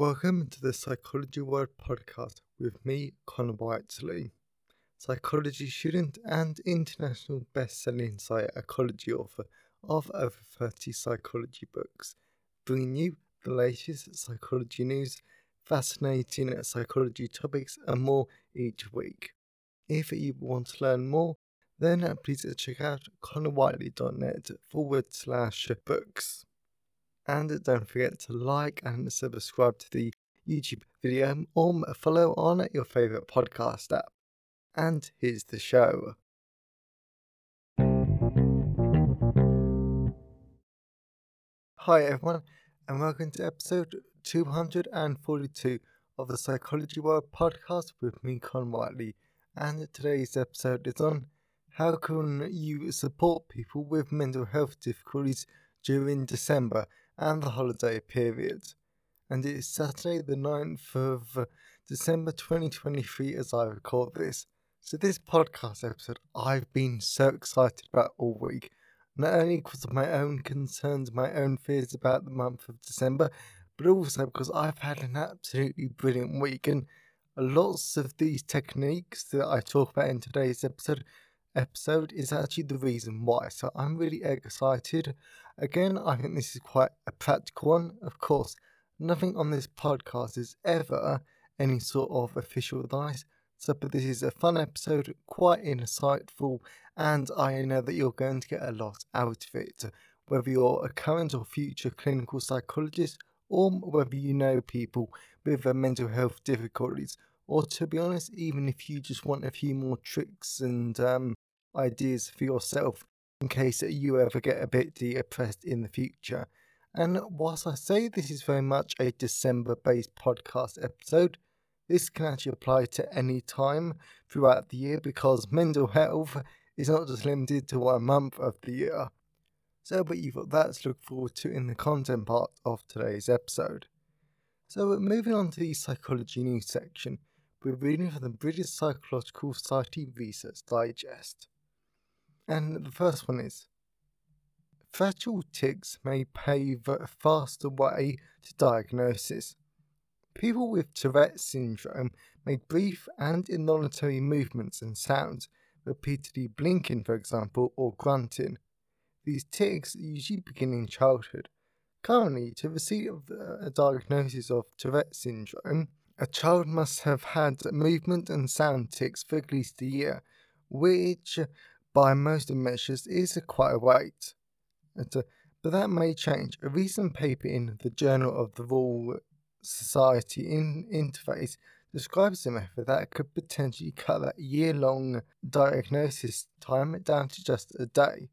Welcome to the Psychology World podcast with me, Connor Whiteley, psychology student and international best-selling psychology author of over 30 psychology books, bringing you the latest psychology news, fascinating psychology topics, and more each week. If you want to learn more, then please check out connorwhiteley.net forward slash books. And don't forget to like and subscribe to the YouTube video um, or follow on your favourite podcast app. And here's the show. Hi everyone, and welcome to episode 242 of the Psychology World podcast with me, Con Whiteley. And today's episode is on how can you support people with mental health difficulties during December and the holiday period. And it is Saturday, the 9th of December 2023, as I record this. So, this podcast episode I've been so excited about all week, not only because of my own concerns, my own fears about the month of December, but also because I've had an absolutely brilliant week. And lots of these techniques that I talk about in today's episode episode is actually the reason why. So I'm really excited. Again, I think this is quite a practical one. Of course, nothing on this podcast is ever any sort of official advice. So, but this is a fun episode, quite insightful, and I know that you're going to get a lot out of it. Whether you're a current or future clinical psychologist, or whether you know people with mental health difficulties, or to be honest, even if you just want a few more tricks and um, ideas for yourself in case you ever get a bit depressed in the future. And whilst I say this is very much a December based podcast episode, this can actually apply to any time throughout the year because mental health is not just limited to one month of the year. So, but you've got that to look forward to in the content part of today's episode. So, moving on to the psychology news section, we're reading from the British Psychological Society Research Digest. And the first one is Fractal tics may pave a faster way to diagnosis. People with Tourette's syndrome make brief and involuntary movements and sounds, repeatedly blinking, for example, or grunting. These tics usually begin in childhood. Currently, to receive a diagnosis of Tourette's syndrome, a child must have had movement and sound tics for at least a year, which by most measures is quite a wait. Uh, but that may change. A recent paper in the Journal of the Royal Society in Interface describes a method that could potentially cut that year long diagnosis time down to just a day.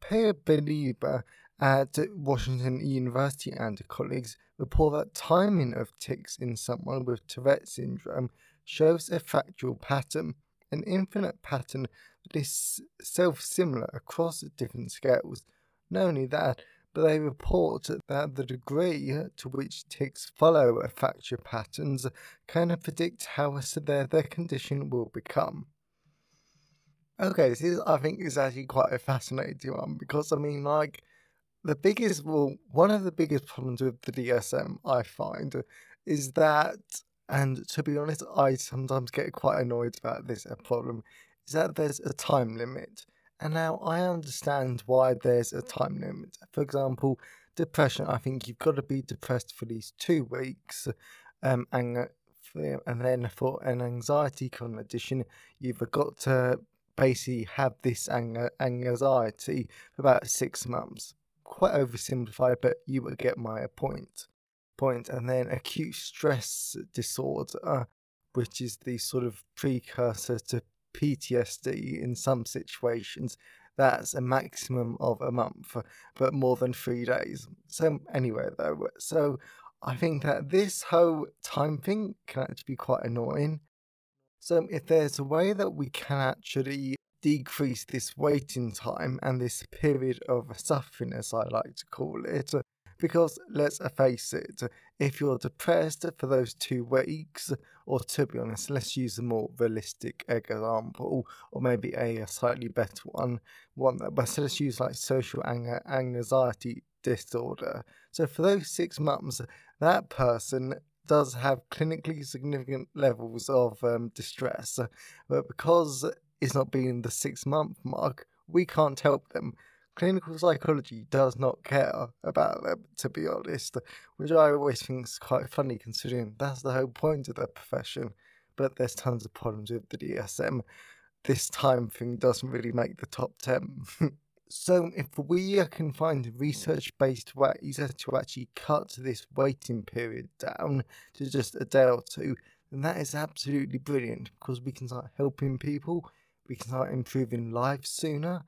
Per Belieber at Washington University and colleagues report that timing of ticks in someone with Tourette syndrome shows a fractal pattern, an infinite pattern that is self similar across different scales. Not only that, but they report that the degree to which ticks follow a fractal patterns can predict how severe their condition will become. Okay, this is, I think, is actually quite a fascinating one because I mean, like, the biggest, well, one of the biggest problems with the DSM I find is that, and to be honest, I sometimes get quite annoyed about this problem, is that there's a time limit. And now I understand why there's a time limit. For example, depression, I think you've got to be depressed for at least two weeks. Um, and, and then for an anxiety condition, you've got to basically have this anxiety for about six months. Quite oversimplified, but you will get my point. Point. And then acute stress disorder, which is the sort of precursor to PTSD in some situations. That's a maximum of a month, but more than three days. So, anyway, though, so I think that this whole time thing can actually be quite annoying. So, if there's a way that we can actually decrease this waiting time and this period of suffering, as I like to call it, because let's face it, if you're depressed for those two weeks, or to be honest, let's use a more realistic example, or maybe a, slightly better one, one that, but let's use like social anxiety disorder. So for those six months, that person does have clinically significant levels of um, distress, but because it's not being the six month mark, we can't help them. Clinical psychology does not care about them, to be honest, which I always think is quite funny considering that's the whole point of the profession. But there's tons of problems with the DSM. This time thing doesn't really make the top 10. So, if we can find research based ways to actually cut this waiting period down to just a day or two, then that is absolutely brilliant because we can start helping people, we can start improving lives sooner.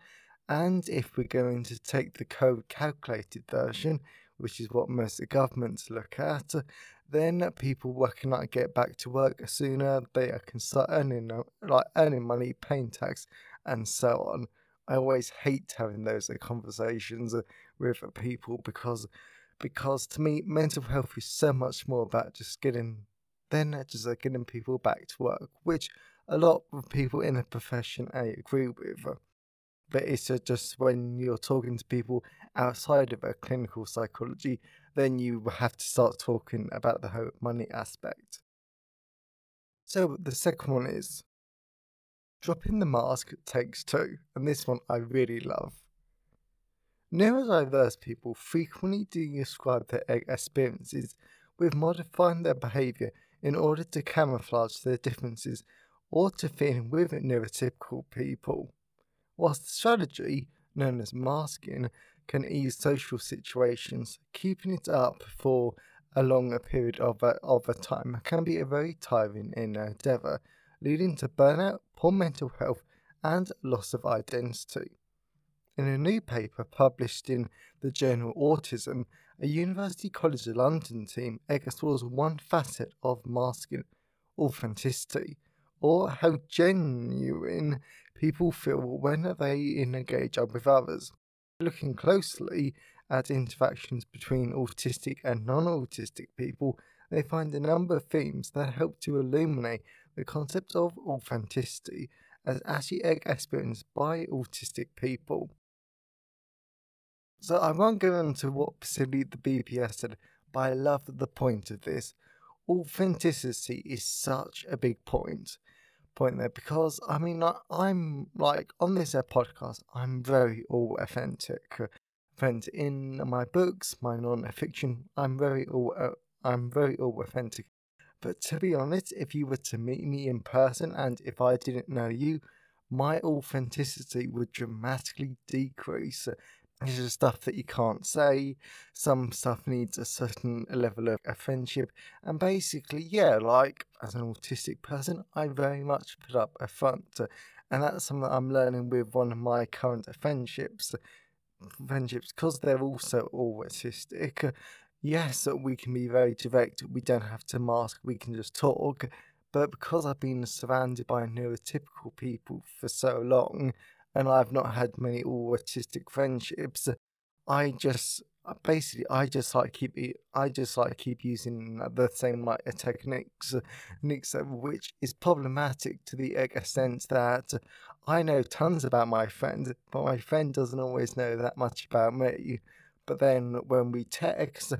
And if we're going to take the code calculated version, which is what most governments look at, then people can like get back to work sooner. They can start earning like earning money, paying tax, and so on. I always hate having those conversations with people because because to me mental health is so much more about just getting then just uh, getting people back to work, which a lot of people in the profession I agree with. But it's just when you're talking to people outside of a clinical psychology, then you have to start talking about the whole money aspect. So the second one is Dropping the mask takes two, and this one I really love. Neurodiverse people frequently describe their experiences with modifying their behaviour in order to camouflage their differences or to fit in with neurotypical people. Whilst the strategy, known as masking, can ease social situations, keeping it up for a longer period of a, of a time can be a very tiring endeavour leading to burnout, poor mental health, and loss of identity. In a new paper published in the journal Autism, a University College London team explores one facet of masking authenticity, or how genuine people feel when they engage with others. Looking closely at interactions between autistic and non autistic people, they find a number of themes that help to illuminate the concept of authenticity as actually experienced by autistic people. So I won't go into what specifically the BPS said, but I love the point of this. Authenticity is such a big point point there because I mean like, I'm like on this podcast I'm very all authentic. Friends, in my books, my non-fiction, I'm very all uh, I'm very all authentic but to be honest, if you were to meet me in person and if I didn't know you, my authenticity would dramatically decrease. There's just stuff that you can't say. Some stuff needs a certain level of uh, friendship. And basically, yeah, like as an autistic person, I very much put up a front. And that's something I'm learning with one of my current friendships. Friendships, because they're also all autistic yes, we can be very direct. We don't have to mask. We can just talk. But because I've been surrounded by neurotypical people for so long, and I've not had many all autistic friendships, I just basically I just like keep I just like keep using the same like techniques, techniques which is problematic to the extent that I know tons about my friend, but my friend doesn't always know that much about me. But then when we text,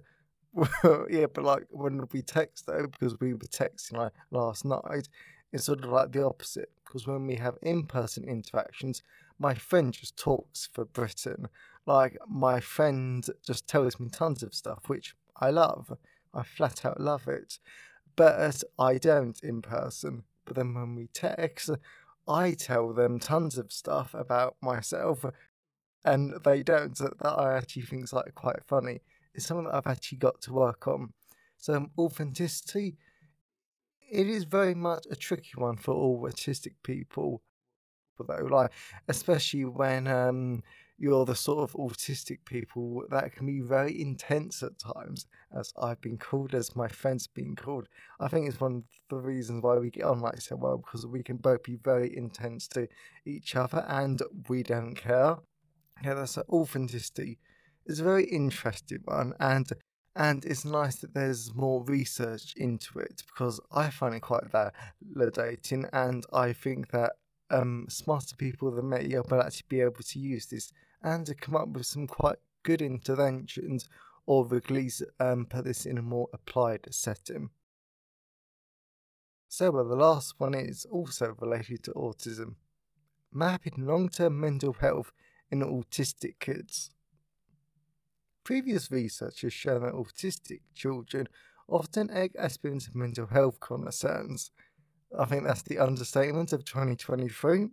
yeah, but like when we text though, because we were texting like last night, it's sort of like the opposite. Because when we have in-person interactions, my friend just talks for Britain. Like my friend just tells me tons of stuff, which I love. I flat out love it. But I don't in person. But then when we text, I tell them tons of stuff about myself, and they don't. That I actually think is like quite funny It's something that I've actually got to work on. So authenticity, it is very much a tricky one for all autistic people, though, like especially when um, you're the sort of autistic people that can be very intense at times, as I've been called, as my friends been called. I think it's one of the reasons why we get on like so well because we can both be very intense to each other and we don't care. Yeah, that's an authenticity it's a very interesting one, and and it's nice that there's more research into it because I find it quite validating, and I think that um, smarter people than me will actually be able to use this and to come up with some quite good interventions or Wrigley's um, put this in a more applied setting. So, well, the last one is also related to autism mapping long term mental health in autistic kids. Previous research has shown that autistic children often experience mental health concerns. I think that's the understatement of 2023.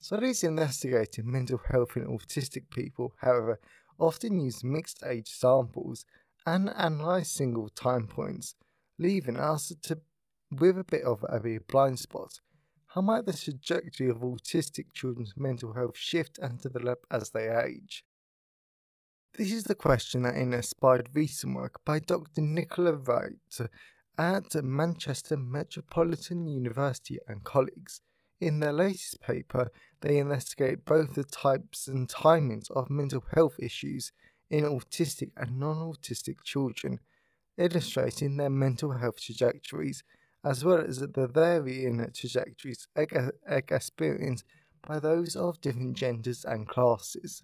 Studies investigating mental health in autistic people, however, often use mixed age samples and analyze single time points, leaving us to, with a bit of a blind spot. How might the trajectory of autistic children's mental health shift and develop as they age? This is the question that inspired recent work by Dr. Nicola Wright at Manchester Metropolitan University and colleagues. In their latest paper, they investigate both the types and timings of mental health issues in autistic and non autistic children, illustrating their mental health trajectories, as well as the varying trajectories experienced by those of different genders and classes.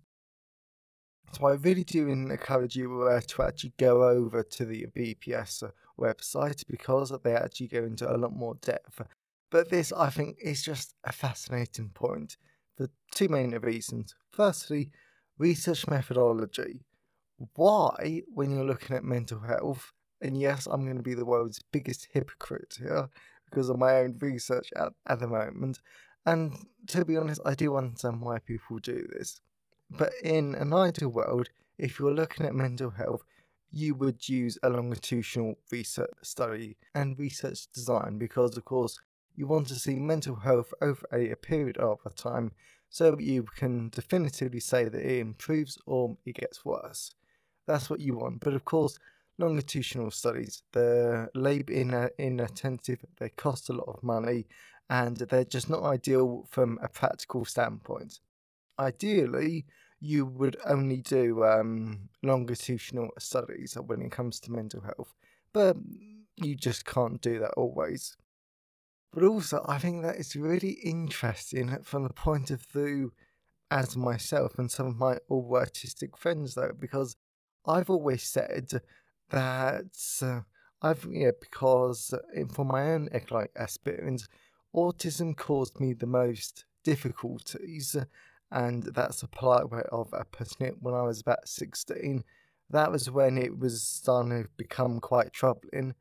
So I really do encourage you uh, to actually go over to the BPS website because they actually go into a lot more depth but this, I think, is just a fascinating point for two main reasons. Firstly, research methodology. Why, when you're looking at mental health, and yes, I'm going to be the world's biggest hypocrite here because of my own research at, at the moment. And to be honest, I do understand why people do this. But in an ideal world, if you're looking at mental health, you would use a longitudinal research study and research design because, of course, you want to see mental health over a, period of time so you can definitively say that it improves or it gets worse. That's what you want. But of course, longitudinal studies, they're labour inattentive, they cost a lot of money, and they're just not ideal from a practical standpoint. Ideally, you would only do um, longitudinal studies when it comes to mental health, but you just can't do that always. But also, I think that it's really interesting from the point of view as myself and some of my all autistic friends, though, because I've always said that uh, I've, yeah, because from my own experience, autism caused me the most difficulties, and that's a polite way of putting it. When I was about 16, that was when it was starting to become quite troubling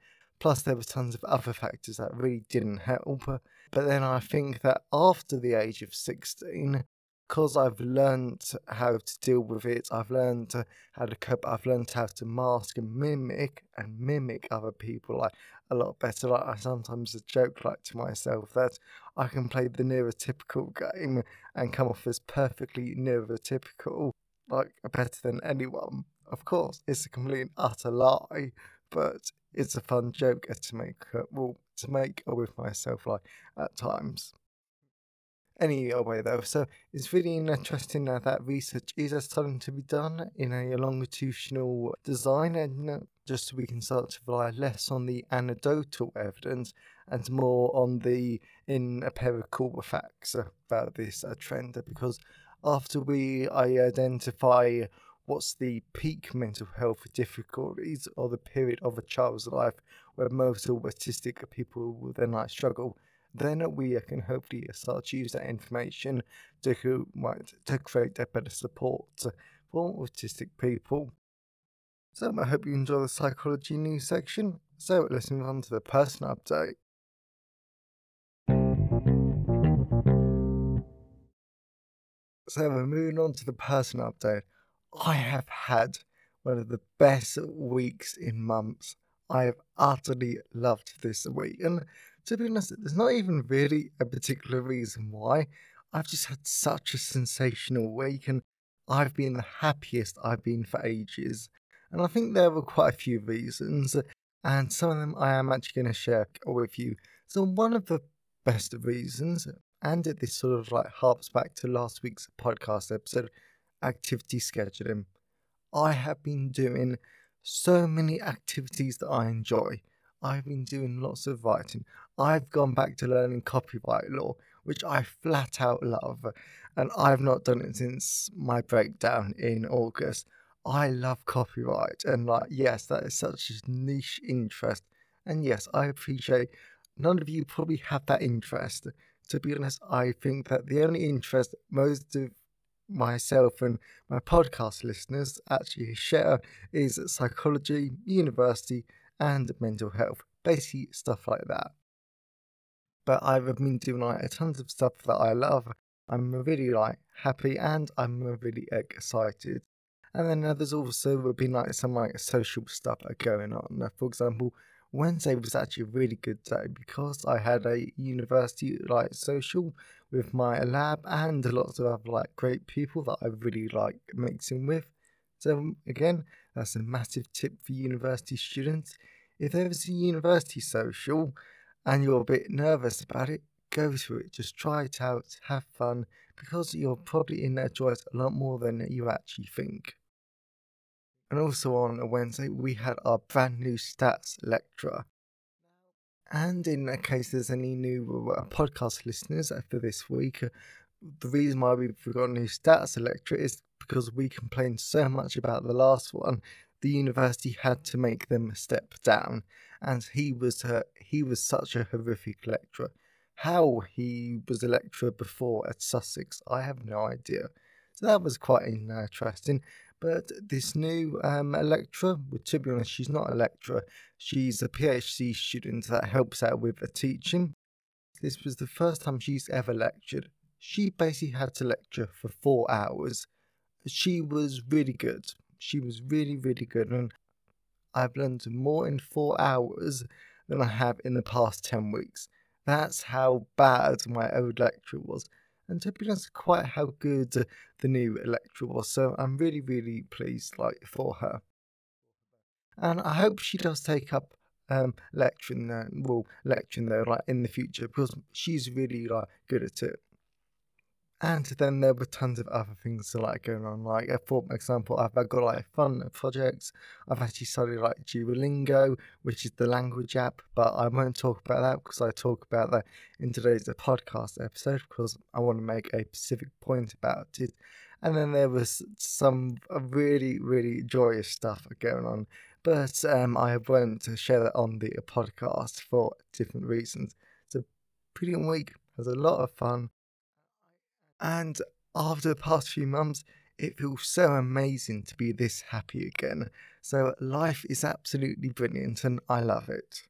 Plus, there were tons of other factors that really didn't help. But then I think that after the age of 16, because I've learned how to deal with it, I've learned how to cope, I've learned how to mask and mimic and mimic other people like a lot better. Like I sometimes joke like to myself that I can play the neurotypical game and come off as perfectly neurotypical, like better than anyone. Of course, it's a complete utter lie, but it's a fun joke to make, uh, well, to make with myself like at times. Anyway, though, so it's really interesting that that research is starting to be done in a longitudinal design, and uh, just so we can start to rely less on the anecdotal evidence and more on the in empirical facts about this uh, trend. Because after we identify what's the peak mental health difficulties or the period of a child's life where most autistic people will then like struggle, then we can hopefully start to use that information to, to create a better support for autistic people. So I hope you enjoy the psychology news section. So let's move on to the person update. So we're moving on to the person update. I have had one of the best weeks in months. I have utterly loved this week. And to be honest, there's not even really a particular reason why. I've just had such a sensational week and I've been the happiest I've been for ages. And I think there were quite a few reasons, and some of them I am actually going to share with you. So, one of the best reasons, and this sort of like harps back to last week's podcast episode, activity scheduling. I have been doing so many activities that I enjoy. I've been doing lots of writing. I've gone back to learning copyright law, which I flat out love. and I've not done it since my breakdown in August. I love copyright, and like, yes, that is such a niche interest. And yes, I appreciate none of you probably have that interest. To be honest, I think that the only interest most of myself and my podcast listeners actually share is psychology, university, and mental health. Basically, stuff like that. But I've been doing like a tons of stuff that I love. I'm really like happy and I'm really excited. And then there's also been like some like social stuff going on. For example, Wednesday was actually a really good day because I had a university like social with my lab and lots of other like great people that I really like mixing with. So again, that's a massive tip for university students. If there's a university social and you're a bit nervous about it, go to it. Just try it out, have fun, because you're probably in there enjoy a lot more than you actually think. And also on a Wednesday, we had our brand new stats lecturer. And in case there's any new uh, podcast listeners for this week, uh, the reason why we've got a new stats lecturer is because we complained so much about the last one. The university had to make them step down, and he was uh, he was such a horrific lecturer. How he was a lecturer before at Sussex, I have no idea. So that was quite interesting. But this new um, lecturer, to be honest, she's not a lecturer. She's a PhD student that helps out with the teaching. This was the first time she's ever lectured. She basically had to lecture for four hours. She was really good. She was really, really good. And I've learned more in four hours than I have in the past 10 weeks. That's how bad my old lecture was and to be honest, quite how good the new Electra was. So I'm really, really pleased like for her. And I hope she does take up um lecturing there, well lecturing though, like in the future because she's really like good at it. And then there were tons of other things like going on. Like uh, for example, I've got like fun projects. I've actually studied like Duolingo, which is the language app, but I won't talk about that because I talk about that in today's uh, podcast episode because I want to make a specific point about it. And then there was some uh, really, really joyous stuff going on, but um, I won't share that on the podcast for different reasons. It's a pretty week, has a lot of fun and after the past few months, it feels so amazing to be this happy again. So life is absolutely brilliant and I love it.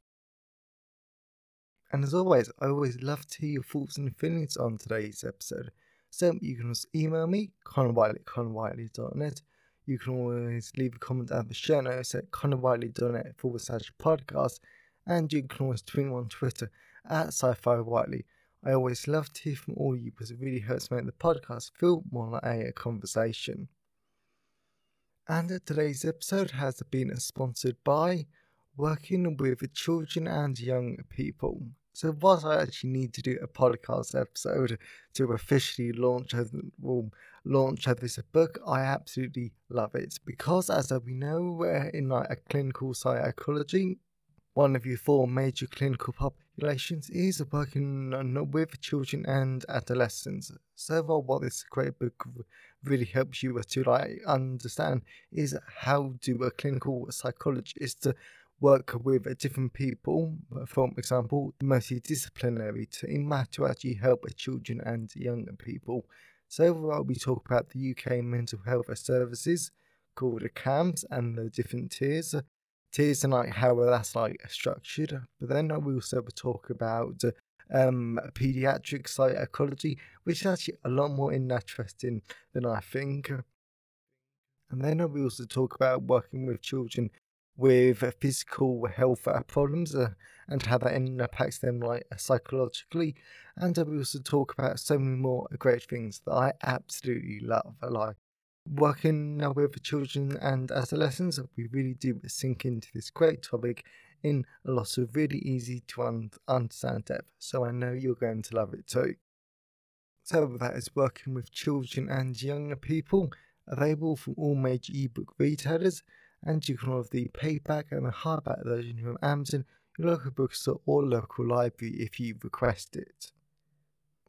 And as always, I always love to hear your thoughts and feelings on today's episode. So you can also email me, connorwhiteley at connorwhiteley.net. You can always leave a comment at the show notes at connorwhiteley.net forward slash podcast. And you can always tweet me on Twitter at sci-fi whiteley. I always love to hear from all of you because it really helps make the podcast feel more like a conversation. And today's episode has been sponsored by working with children and young people. So, what I actually need to do a podcast episode to officially launch well, launch this book, I absolutely love it because, as we know, we're in like a clinical psychology, one of your four major clinical populations is working uh, with children and adolescents. So what this great book really helps you to like understand is how do a clinical psychologist work with different people, for example, multidisciplinary team to actually help children and young people. So overall, we talk about the UK mental health services called the CAMHS and the different tiers tiers and like how that's like structured. But then we also talk about um, pediatric psychology, which is actually a lot more interesting than I think. And then we also talk about working with children with physical health problems uh, and how that impacts them like psychologically. And we also talk about so many more great things that I absolutely love, like working now with children and adolescents, we really do sink into this great topic in a lot of really easy to un- understand depth. So I know you're going to love it too. So that is working with children and younger people, available from all major ebook retailers, and you can order the paperback and the hardback version from Amazon, your local bookstore, or local library if you request it.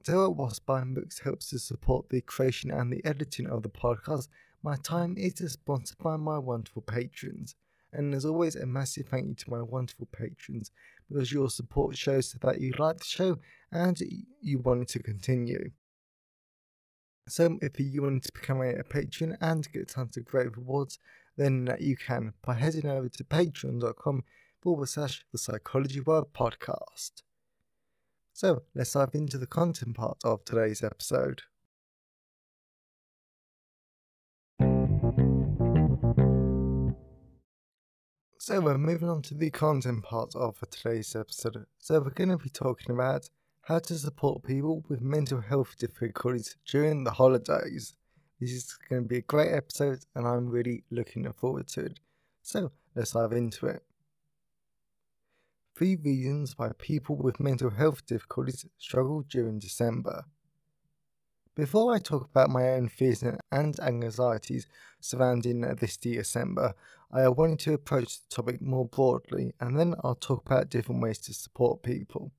So, whilst buying books helps to support the creation and the editing of the podcast, my time is sponsored by my wonderful patrons. And as always, a massive thank you to my wonderful patrons because your support shows that you like the show and you want it to continue. So, if you want to become a, patron and get tons of great rewards, then you can by heading over to patreon.com forward slash the Psychology World podcast. So, let's dive into the content part of today's episode. So we're moving on to the content part of today's episode. So we're going to be talking about how to support people with mental health difficulties during the holidays. This is going to be a great episode and I'm really looking forward to it. So let's dive into it. Three reasons why people with mental health difficulties struggle during December. Before I talk about my own fears and anxieties surrounding this December, I wanted to approach the topic more broadly and then I'll talk about different ways to support people.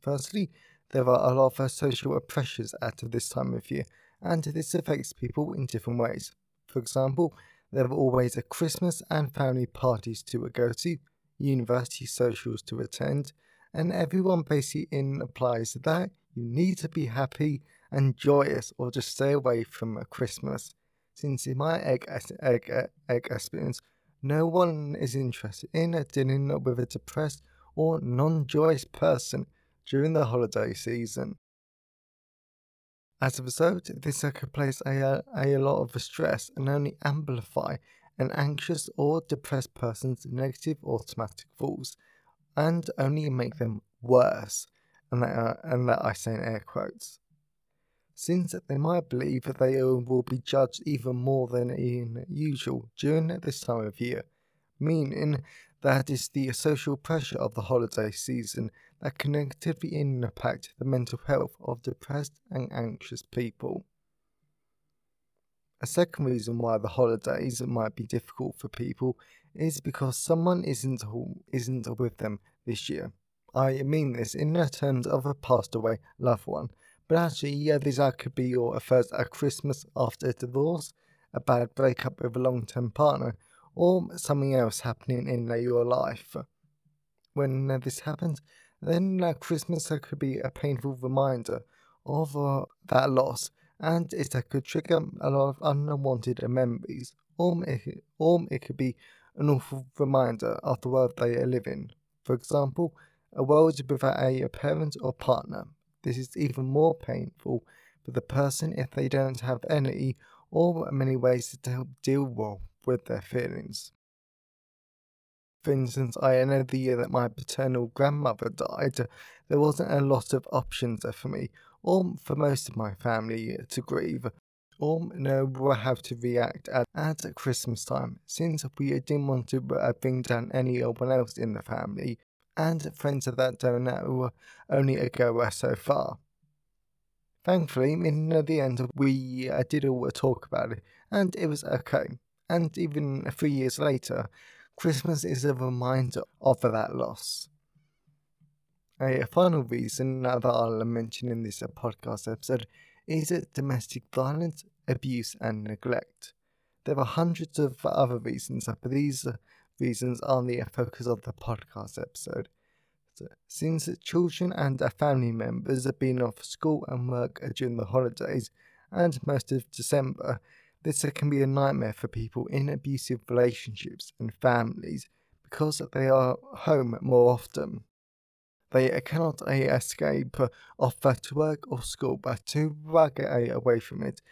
Firstly, there are a lot of social pressures at this time of year, and this affects people in different ways. For example, there are always a Christmas and family parties to go to, university socials to attend, and everyone basically in implies that you need to be happy and joyous or just stay away from Christmas. Since in my egg, egg, egg experience, no one is interested in a dealing with a depressed or non joyous person during the holiday season. As a result, this could place a, a lot of stress and only amplify an anxious or depressed person's negative automatic thoughts and only make them worse. And that, uh, and that I say in air quotes since they might believe that they will be judged even more than in usual during this time of year, meaning that it's the social pressure of the holiday season that can negatively impact the mental health of depressed and anxious people. A second reason why the holidays might be difficult for people is because someone isn't home, isn't with them this year. I mean this in the terms of a passed away loved one, but actually, yeah, this could be your first a Christmas after a divorce, a bad breakup with a long term partner, or something else happening in your life. When this happens, then uh, Christmas could be a painful reminder of uh, that loss, and it could trigger a lot of unwanted memories, or it, or it could be an awful reminder of the world they live in. For example, a world without a parent or partner. This is even more painful for the person if they don't have any or many ways to help deal well with their feelings. For instance, I know the year that my paternal grandmother died, there wasn't a lot of options there for me, or for most of my family, to grieve, or know how to react at, at Christmas time, since we didn't want to uh, bring down anyone else in the family, and friends of that don't know only a go so far. Thankfully, in the end, we uh, did all talk about it, and it was okay. And even three years later, Christmas is a reminder of that loss. A final reason that I'll mention in this uh, podcast episode is domestic violence, abuse, and neglect. There are hundreds of other reasons, but these uh, reasons are the focus of the podcast episode. So, since children and family members have been off school and work uh, during the holidays and most of December, this can be a nightmare for people in abusive relationships and families because they are home more often. They uh, cannot uh, escape uh, off to work or school, but to get away from it,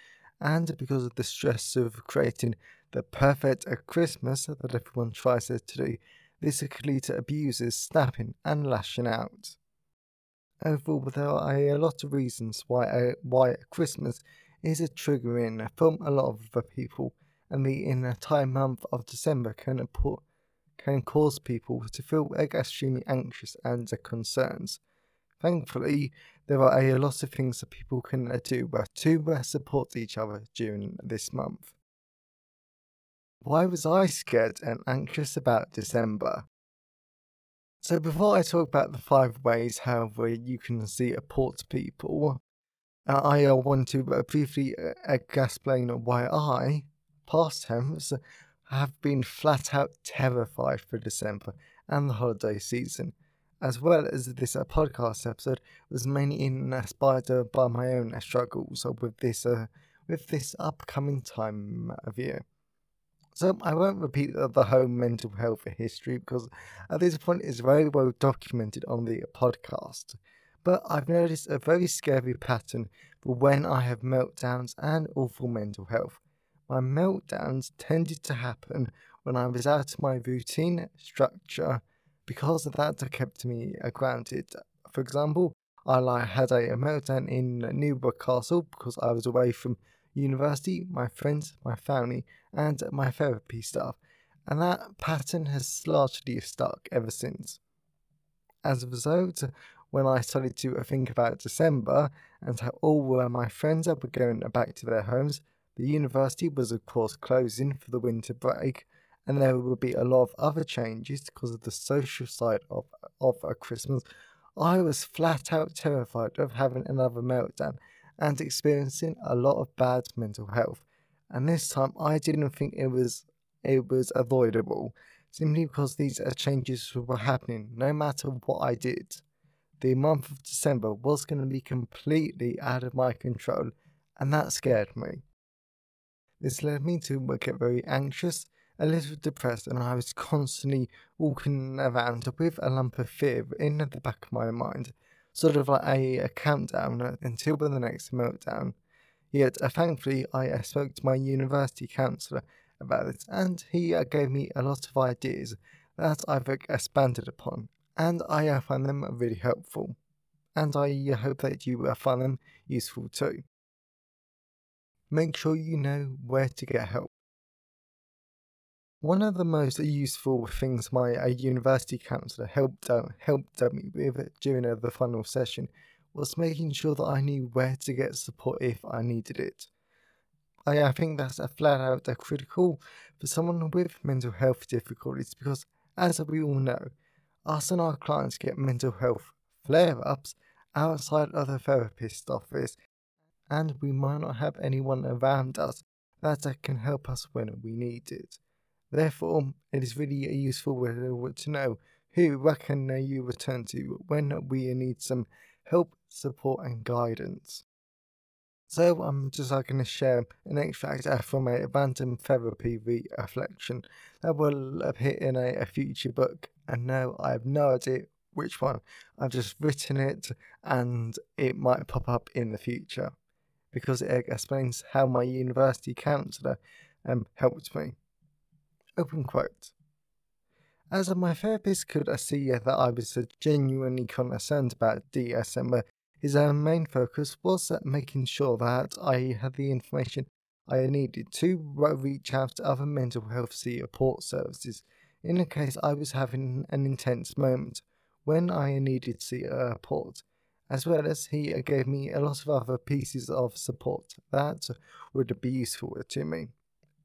and because of the stress of creating the perfect Christmas that everyone tries to do, this could lead to abusers snapping and lashing out. Overall, there are a lot of reasons why a, why Christmas is a triggering for a lot of people, and the entire month of December can put, can cause people to feel extremely anxious and concerned. Thankfully, there are a lot of things that people can do to support each other during this month. Why was I scared and anxious about December? So before I talk about the five ways, however, you can support people, uh, I uh, want to uh, briefly uh, explain why I, past tense, have been flat out terrified for December and the holiday season, as well as this uh, podcast episode was mainly inspired by my own struggles with this with this upcoming time of year. So I won't repeat the whole mental health history because at this point it's very well documented on the podcast. But I've noticed a very scary pattern for when I have meltdowns and awful mental health. My meltdowns tended to happen when I was out of my routine structure because of that kept me uh, grounded. For example, I had a meltdown in Newburgh Castle because I was away from university, my friends, my family, and my therapy staff, and that pattern has largely stuck ever since. As a result, when I started to think about December and how all were my friends were going back to their homes, the university was of course closing for the winter break, and there would be a lot of other changes because of the social side of, of a Christmas. I was flat out terrified of having another meltdown and experiencing a lot of bad mental health. And this time I didn't think it was it was avoidable, simply because these uh, changes were happening no matter what I did. The month of December was going to be completely out of my control, and that scared me. This led me to get very anxious, a little depressed, and I was constantly walking around with a lump of fear in the back of my mind sort of like a, a countdown until the next meltdown. Yet, uh, thankfully, I uh, spoke to my university counsellor about this, and he uh, gave me a lot of ideas that I've expanded upon, and I uh, find them really helpful. And I uh, hope that you uh, find them useful too. Make sure you know where to get help. One of the most useful things my university counsellor helped uh, helped me with during uh, the final session was making sure that I knew where to get support if I needed it. I, I think that's a flat out critical for someone with mental health difficulties because, as we all know, us and our clients get mental health flare ups outside of the therapist's office, and we might not have anyone around us that uh, can help us when we need it. Therefore, it is really useful uh, to know who can uh, you return to when we need some help, support, and guidance. So I'm just going to share an extract from a random therapy reflection that will appear in a, a future book. And no, I have no idea which one. I've just written it and it might pop up in the future because it explains how my university counsellor um, helped me. Open quote. As my therapist could see that I was genuinely concerned about DSM, his main focus was making sure that I had the information I needed to reach out to other mental health support services in the case I was having an intense moment when I needed support, as well as he gave me a lot of other pieces of support that would be useful to me.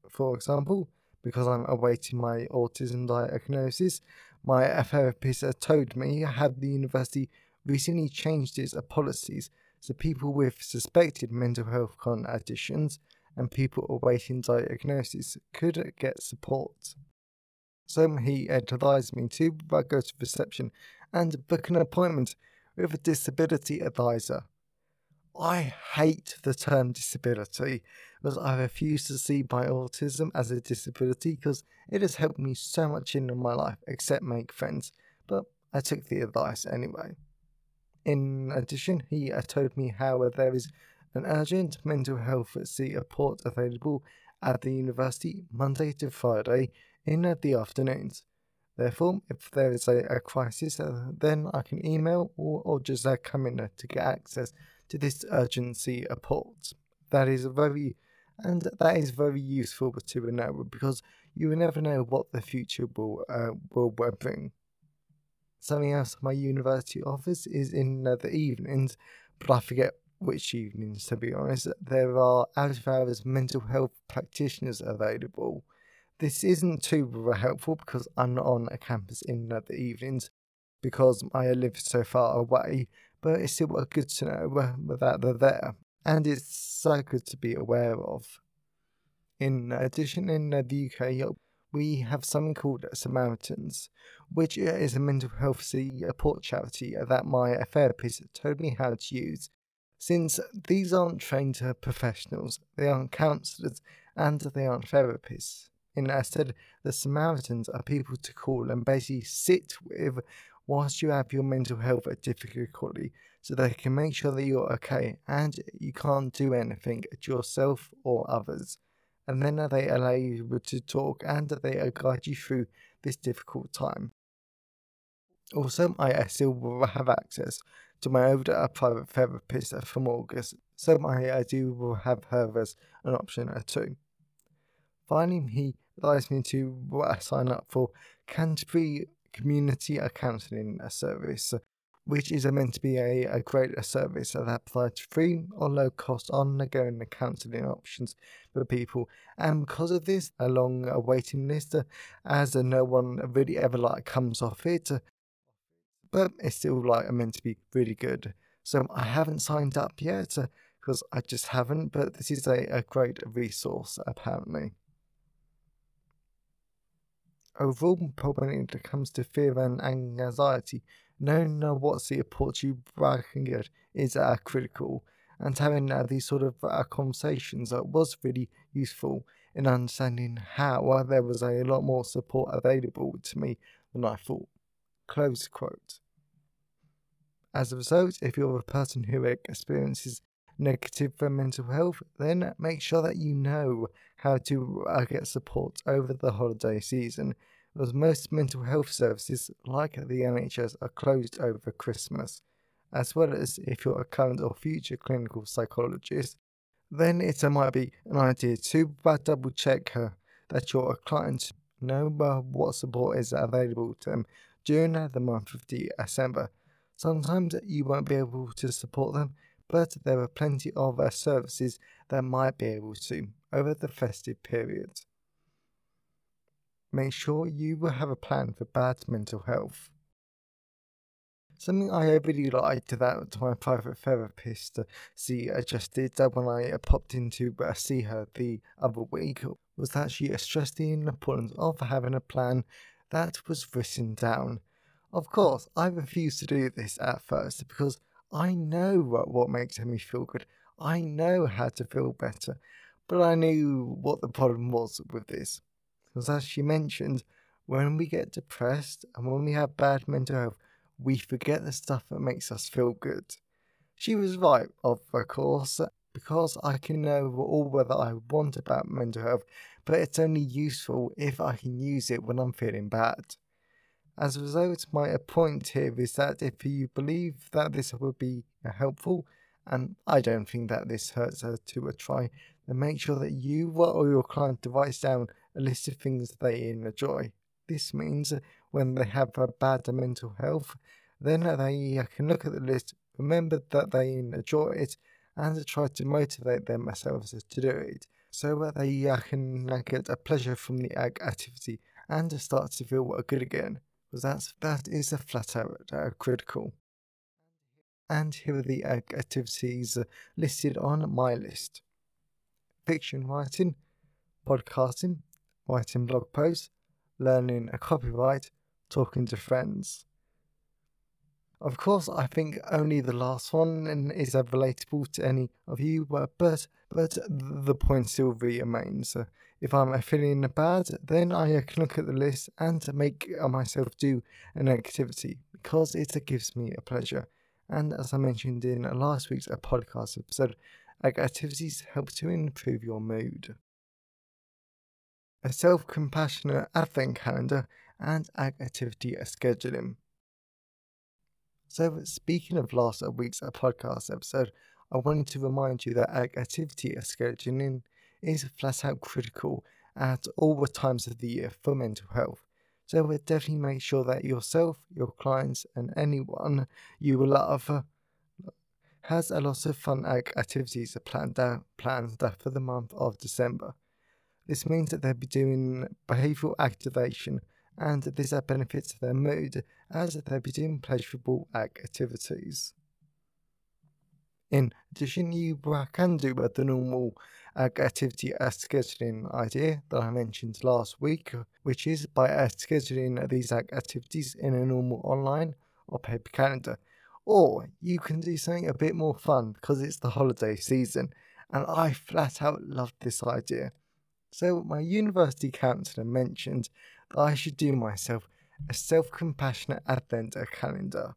For example, because I'm awaiting my autism diagnosis. My therapist told me had the university recently changed its policies so people with suspected mental health conditions and people awaiting diagnosis could get support. So he advised me to go to reception and book an appointment with a disability advisor. I hate the term disability because I refuse to see my autism as a disability because it has helped me so much in my life except make friends, but I took the advice anyway. In addition, he told me how there is an urgent mental health support available at the university Monday to Friday in the afternoons. Therefore, if there is a, a crisis, uh, then I can email or, or just uh, come in to get access to this urgency report. That is very and that is very useful to know because you never know what the future will uh, will bring. Something else my university office is in uh, the evenings, but I forget which evenings to be honest. There are out of hours mental health practitioners available. This isn't too helpful because I'm not on a campus in the evenings, because I live so far away, but it's still good to know that they're there, and it's so good to be aware of. In addition, in the UK, we have something called Samaritans, which is a mental health support charity that my therapist told me how to use. Since these aren't trained professionals, they aren't counsellors, and they aren't therapists. Instead, the Samaritans are people to call and basically sit with whilst you have your mental health at difficulty so they can make sure that you're okay and you can't do anything to yourself or others and then they allow you to talk and they guide you through this difficult time. Also, I still will have access to my older uh, private therapist from August, so my I do will have her as an option uh, too. Finally, advised me to sign up for Canterbury Community Counselling Service, which is meant to be a, a great service that provides free or low cost ongoing counselling options for people. And because of this, a long waiting list, as no one really ever like comes off it, but it's still like meant to be really good. So I haven't signed up yet because I just haven't, but this is a, a great resource apparently. Overall, probably when it comes to fear and anxiety, knowing what support you can get is uh, critical. And having uh, these sort of uh, conversations uh, was really useful in understanding how there was a lot more support available to me than I thought. Close quote. As a result, if you're a person who experiences negative for mental health, then make sure that you know how to uh, get support over the holiday season as most mental health services, like the NHS, are closed over Christmas, as well as if you're a current or future clinical psychologist, then it might be an idea to double check that your clients know what support is available to them during the month of December. Sometimes you won't be able to support them, but there are plenty of uh, services that might be able to over the festive period make sure you will have a plan for bad mental health. Something I really liked that my private therapist uh, see adjusted that when I uh, popped in to uh, see her the other week was that she stressed the importance of having a plan that was written down. Of course, I refused to do this at first because I know what, what makes me feel good. I know how to feel better, but I knew what the problem was with this. Because as she mentioned, when we get depressed and when we have bad mental health, we forget the stuff that makes us feel good. She was right, of course, because I can know all that I want about mental health, but it's only useful if I can use it when I'm feeling bad. As a result, my point here is that if you believe that this would be uh, helpful, and I don't think that this hurts her to a try, then make sure that you or your client writes down a list of things they enjoy. This means when they have a bad mental health, then they uh, can look at the list, remember that they enjoy it, and try to motivate themselves to do it, so that they uh, can get a pleasure from the activity and start to feel good again. Because that's that is a flat out uh, critical. And here are the activities listed on my list: fiction writing, podcasting, writing blog posts, learning a copyright, talking to friends. Of course, I think only the last one is relatable to any of you, but but, the point still remains. If I'm feeling bad, then I can look at the list and make myself do an activity because it gives me a pleasure. And as I mentioned in last week's uh, podcast episode, activities help to improve your mood a self compassionate advent calendar, and activity scheduling. So, speaking of last week's uh, podcast episode, I wanted to remind you that uh, activity scheduling is flat out critical at all the times of the year for mental health. So, we'll definitely make sure that yourself, your clients, and anyone you love has a lot of fun activities planned out, planned out for the month of December. This means that they'll be doing behavioral activation and this uh, benefits their mood as they begin pleasurable activities. In addition, you can do the normal activity scheduling idea that I mentioned last week, which is by uh, scheduling these activities in a normal online or paper calendar. Or you can do something a bit more fun because it's the holiday season, and I flat out love this idea. So, my university counsellor mentioned I should do myself a self compassionate advent calendar.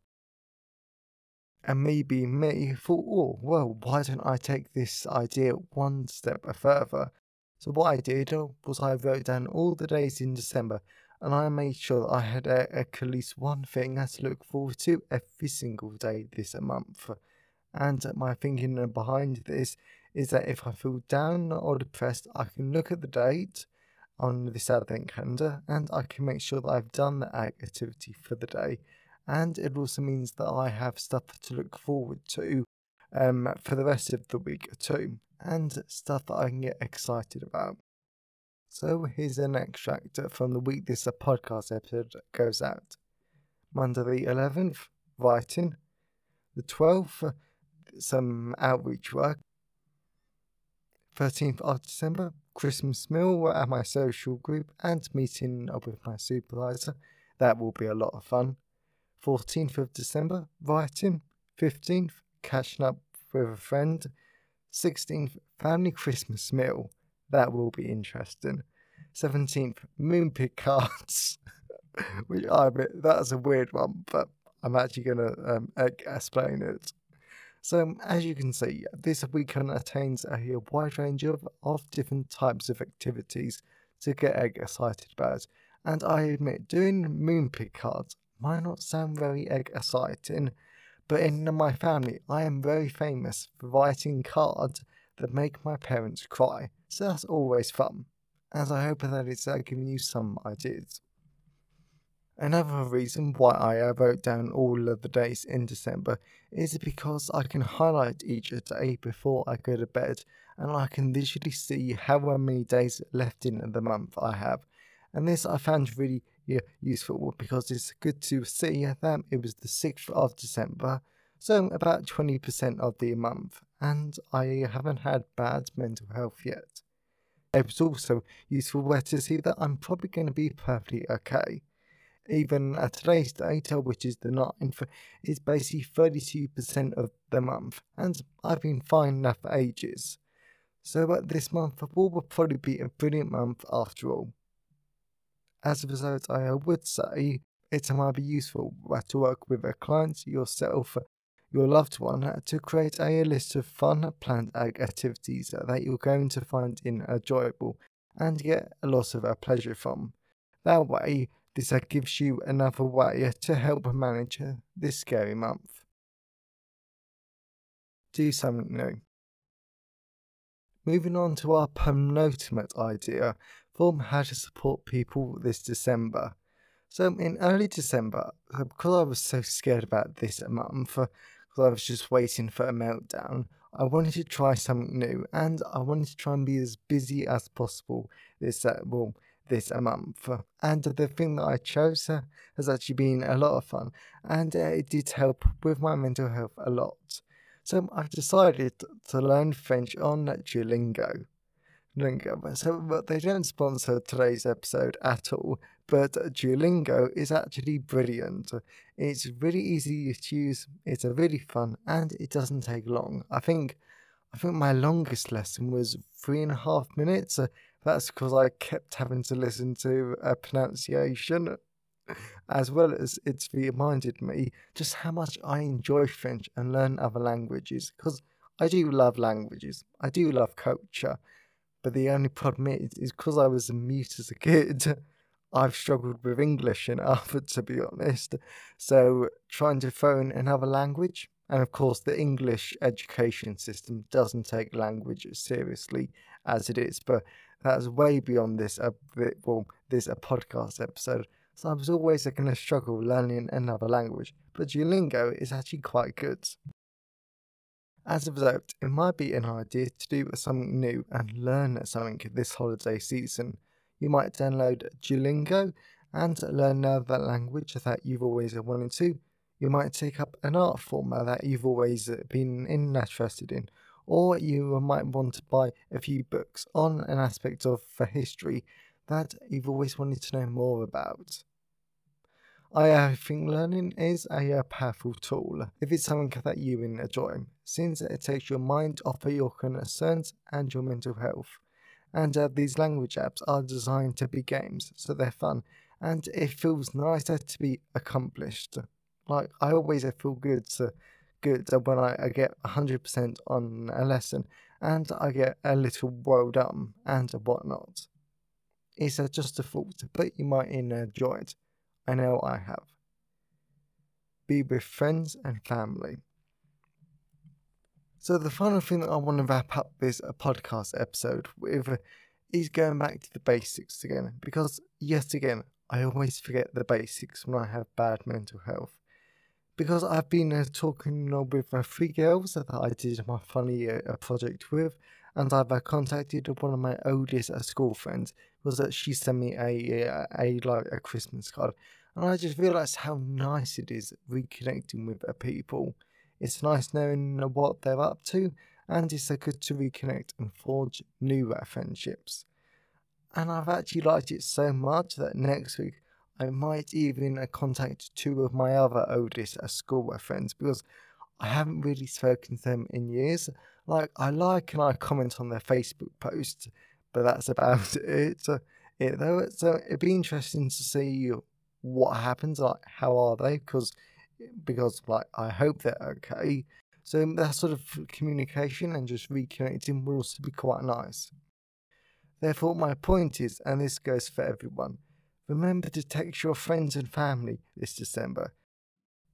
And maybe me thought, oh, well, why don't I take this idea one step further? So, what I did uh, was I wrote down all the days in December and I made sure that I had uh, at least one thing to look forward to every single day this month. And my thinking behind this is that if I feel down or depressed, I can look at the date on this advent calendar and I can make sure that I've done the activity for the day. And it also means that I have stuff to look forward to um, for the rest of the week too, and stuff that I can get excited about. So here's an extract from the week this podcast episode goes out. Monday the 11th, writing. The 12th, some outreach work. 13th of December, Christmas meal at my social group and meeting up with my supervisor. That will be a lot of fun. 14th of December, writing. 15th, catching up with a friend. 16th, family Christmas meal. That will be interesting. 17th, Moonpig cards. Which I admit, that's a weird one, but I'm actually going to um, explain it. So, as you can see, this weekend attains a wide range of, of different types of activities to get egg excited about. And I admit, doing Moonpig cards might not sound very egg exciting, but in my family, I am very famous for writing cards that make my parents cry, so that's always fun, as I hope that it's uh, giving you some ideas. Another reason why I uh, wrote down all of the days in December is because I can highlight each day before I go to bed and I can visually see how uh, many days left in the month I have. And this I found really yeah, useful because it's good to see uh, that it was the 6th of December, so about 20% of the month, and I haven't had bad mental health yet. It was also useful where to see that I'm probably going to be perfectly okay. Even at today's data, which is the 9th, is basically 32% of the month, and I've been fine enough for ages. So uh, this month will probably be a brilliant month after all. As a result, I would say it might be useful to work with a client, yourself, your loved one, to create a list of fun planned activities that you're going to find enjoyable and get a lot of pleasure from. That way, this gives you another way to help manage this scary month. Do something new. Moving on to our penultimate idea from how to support people this December. So, in early December, because I was so scared about this month, because I was just waiting for a meltdown, I wanted to try something new and I wanted to try and be as busy as possible this uh, well this a month. And the thing that I chose uh, has actually been a lot of fun and uh, it did help with my mental health a lot. So I've decided to learn French on Duolingo. Duolingo. So, but they don't sponsor today's episode at all. But Duolingo is actually brilliant. It's really easy to use. It's a really fun, and it doesn't take long. I think, I think my longest lesson was three and a half minutes. That's because I kept having to listen to a pronunciation, as well as it's reminded me just how much I enjoy French and learn other languages. Because I do love languages. I do love culture but the only problem is, because I was mute as a kid, I've struggled with English and enough, to be honest. So trying to in another language, and of course, the English education system doesn't take language as seriously as it is, but that's way beyond this. Uh, well, this a podcast episode. So I was always going to struggle learning another language, but Duolingo is actually quite good. As a result, it might be an idea to do something new and learn something this holiday season. You might download Duolingo and learn another language that you've always wanted to. You might take up an art form that you've always been interested in, or you might want to buy a few books on an aspect of the history that you've always wanted to know more about. I think learning is a powerful tool if it's something that you enjoy, since it takes your mind off of your concerns and your mental health. And uh, these language apps are designed to be games, so they're fun, and it feels nicer to be accomplished. Like I always feel good to good when I, I get hundred percent on a lesson, and I get a little well done and whatnot. It's uh, just a thought, but you might enjoy it. I know I have. Be with friends and family. So, the final thing that I want to wrap up this uh, podcast episode with is going back to the basics again, because yet again, I always forget the basics when I have bad mental health. Because I've been uh, talking with uh, three girls that I did my funny uh, project with, and I've uh, contacted one of my oldest uh, school friends was that she sent me a, a, a like a Christmas card, and I just realised how nice it is reconnecting with uh, people. It's nice knowing what they're up to, and it's good to reconnect and forge new friendships. And I've actually liked it so much that next week I might even contact two of my other oldest uh, school uh, friends because I haven't really spoken to them in years. Like I like and I comment on their Facebook posts, but that's about it. It though, so uh, it'd be interesting to see what happens. Like how are they? Because because like I hope they're okay. So um, that sort of communication and just reconnecting will also be quite nice. Therefore, my point is, and this goes for everyone, remember to text your friends and family this December.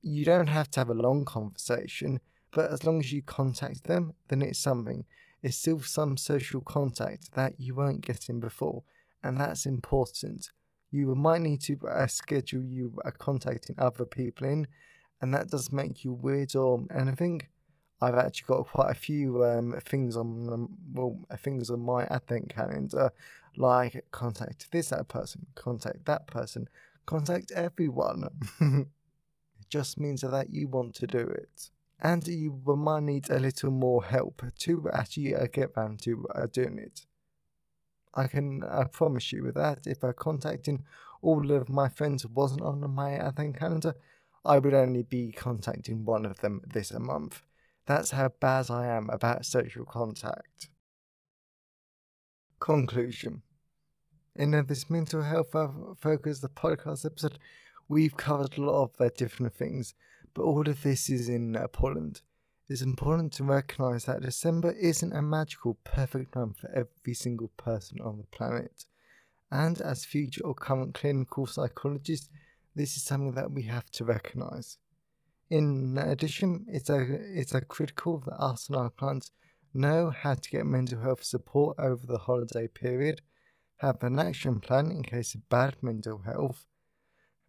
You don't have to have a long conversation, but as long as you contact them, then it's something. It's still some social contact that you weren't getting before, and that's important. You might need to uh, schedule you uh, contacting other people in, and that does make you weird or anything. I've actually got quite a few um, things on um, well things on my advent calendar, like contact this that person, contact that person, contact everyone. it just means that you want to do it and you might need a little more help to actually uh, get around to uh, doing it. I can uh, promise you with that, if uh, contacting all of my friends wasn't on my advent calendar, I would only be contacting one of them this month. That's how bad I am about social contact. Conclusion In this mental health focus, the podcast episode, we've covered a lot of different things but all of this is in uh, Poland. It's important to recognise that December isn't a magical, perfect month for every single person on the planet. And as future or current clinical psychologists, this is something that we have to recognise. In addition, it's a, it's a critical that us and know how to get mental health support over the holiday period, have an action plan in case of bad mental health,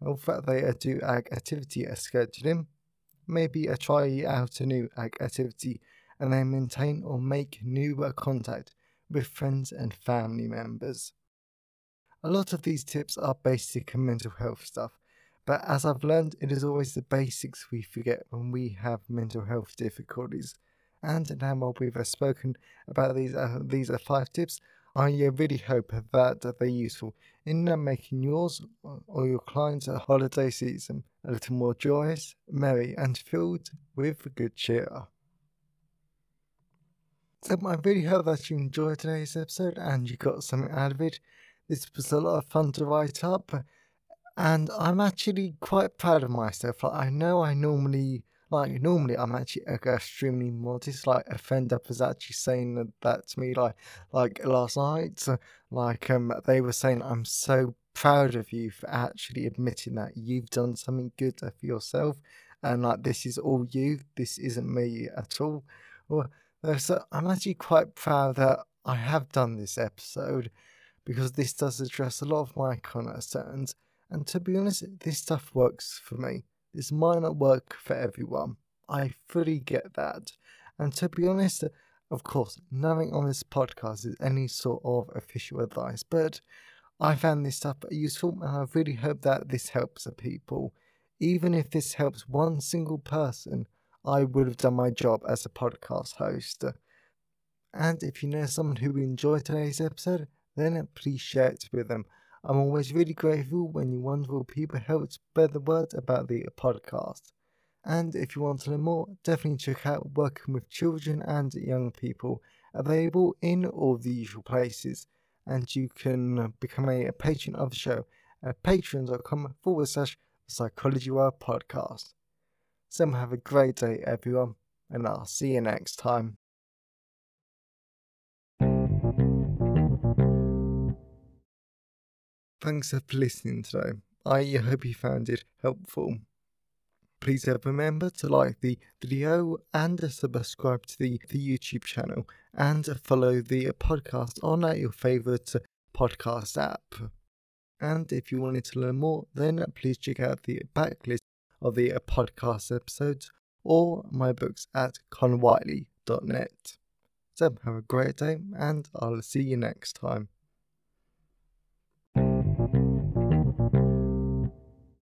health that they do activity a scheduling, maybe a try out a new activity and then maintain or make new uh, contact with friends and family members. A lot of these tips are basic mental health stuff, but as I've learned, it is always the basics we forget when we have mental health difficulties. And now while we've uh, spoken about these, uh, these are five tips, I uh, really hope that they're useful in uh, making yours or your clients' holiday season a little more joyous, merry, and filled with good cheer. So I really hope that you enjoyed today's episode and you got something out of it. This was a lot of fun to write up, and I'm actually quite proud of myself. Like I know I normally like normally I'm actually extremely modest. Like a friend up was actually saying that to me like like last night. Like um they were saying I'm so proud of you for actually admitting that you've done something good for yourself and like this is all you. This isn't me at all. Well, so I'm actually quite proud that I have done this episode because this does address a lot of my concerns. And to be honest, this stuff works for me. This might not work for everyone. I fully get that. And to be honest, of course, nothing on this podcast is any sort of official advice, but I found this stuff useful and I really hope that this helps the people. Even if this helps one single person, I would have done my job as a podcast host. And if you know someone who enjoyed today's episode, then please share it with them. I'm always really grateful when you wonderful people help spread the word about the podcast. And if you want to learn more, definitely check out Working with Children and Young People, available in all the usual places. And you can become a, patron of the show at patreon.com forward slash Psychology World Podcast. So have a great day, everyone, and I'll see you next time. Thanks for listening today. I hope you found it helpful. Please uh, remember to like the video and uh, subscribe to the, the YouTube channel and uh, follow the podcast on your favourite podcast app. And if you wanted to learn more, then please check out the backlist of the podcast episodes or my books at connorwhiteley.net. So have a great day and I'll see you next time.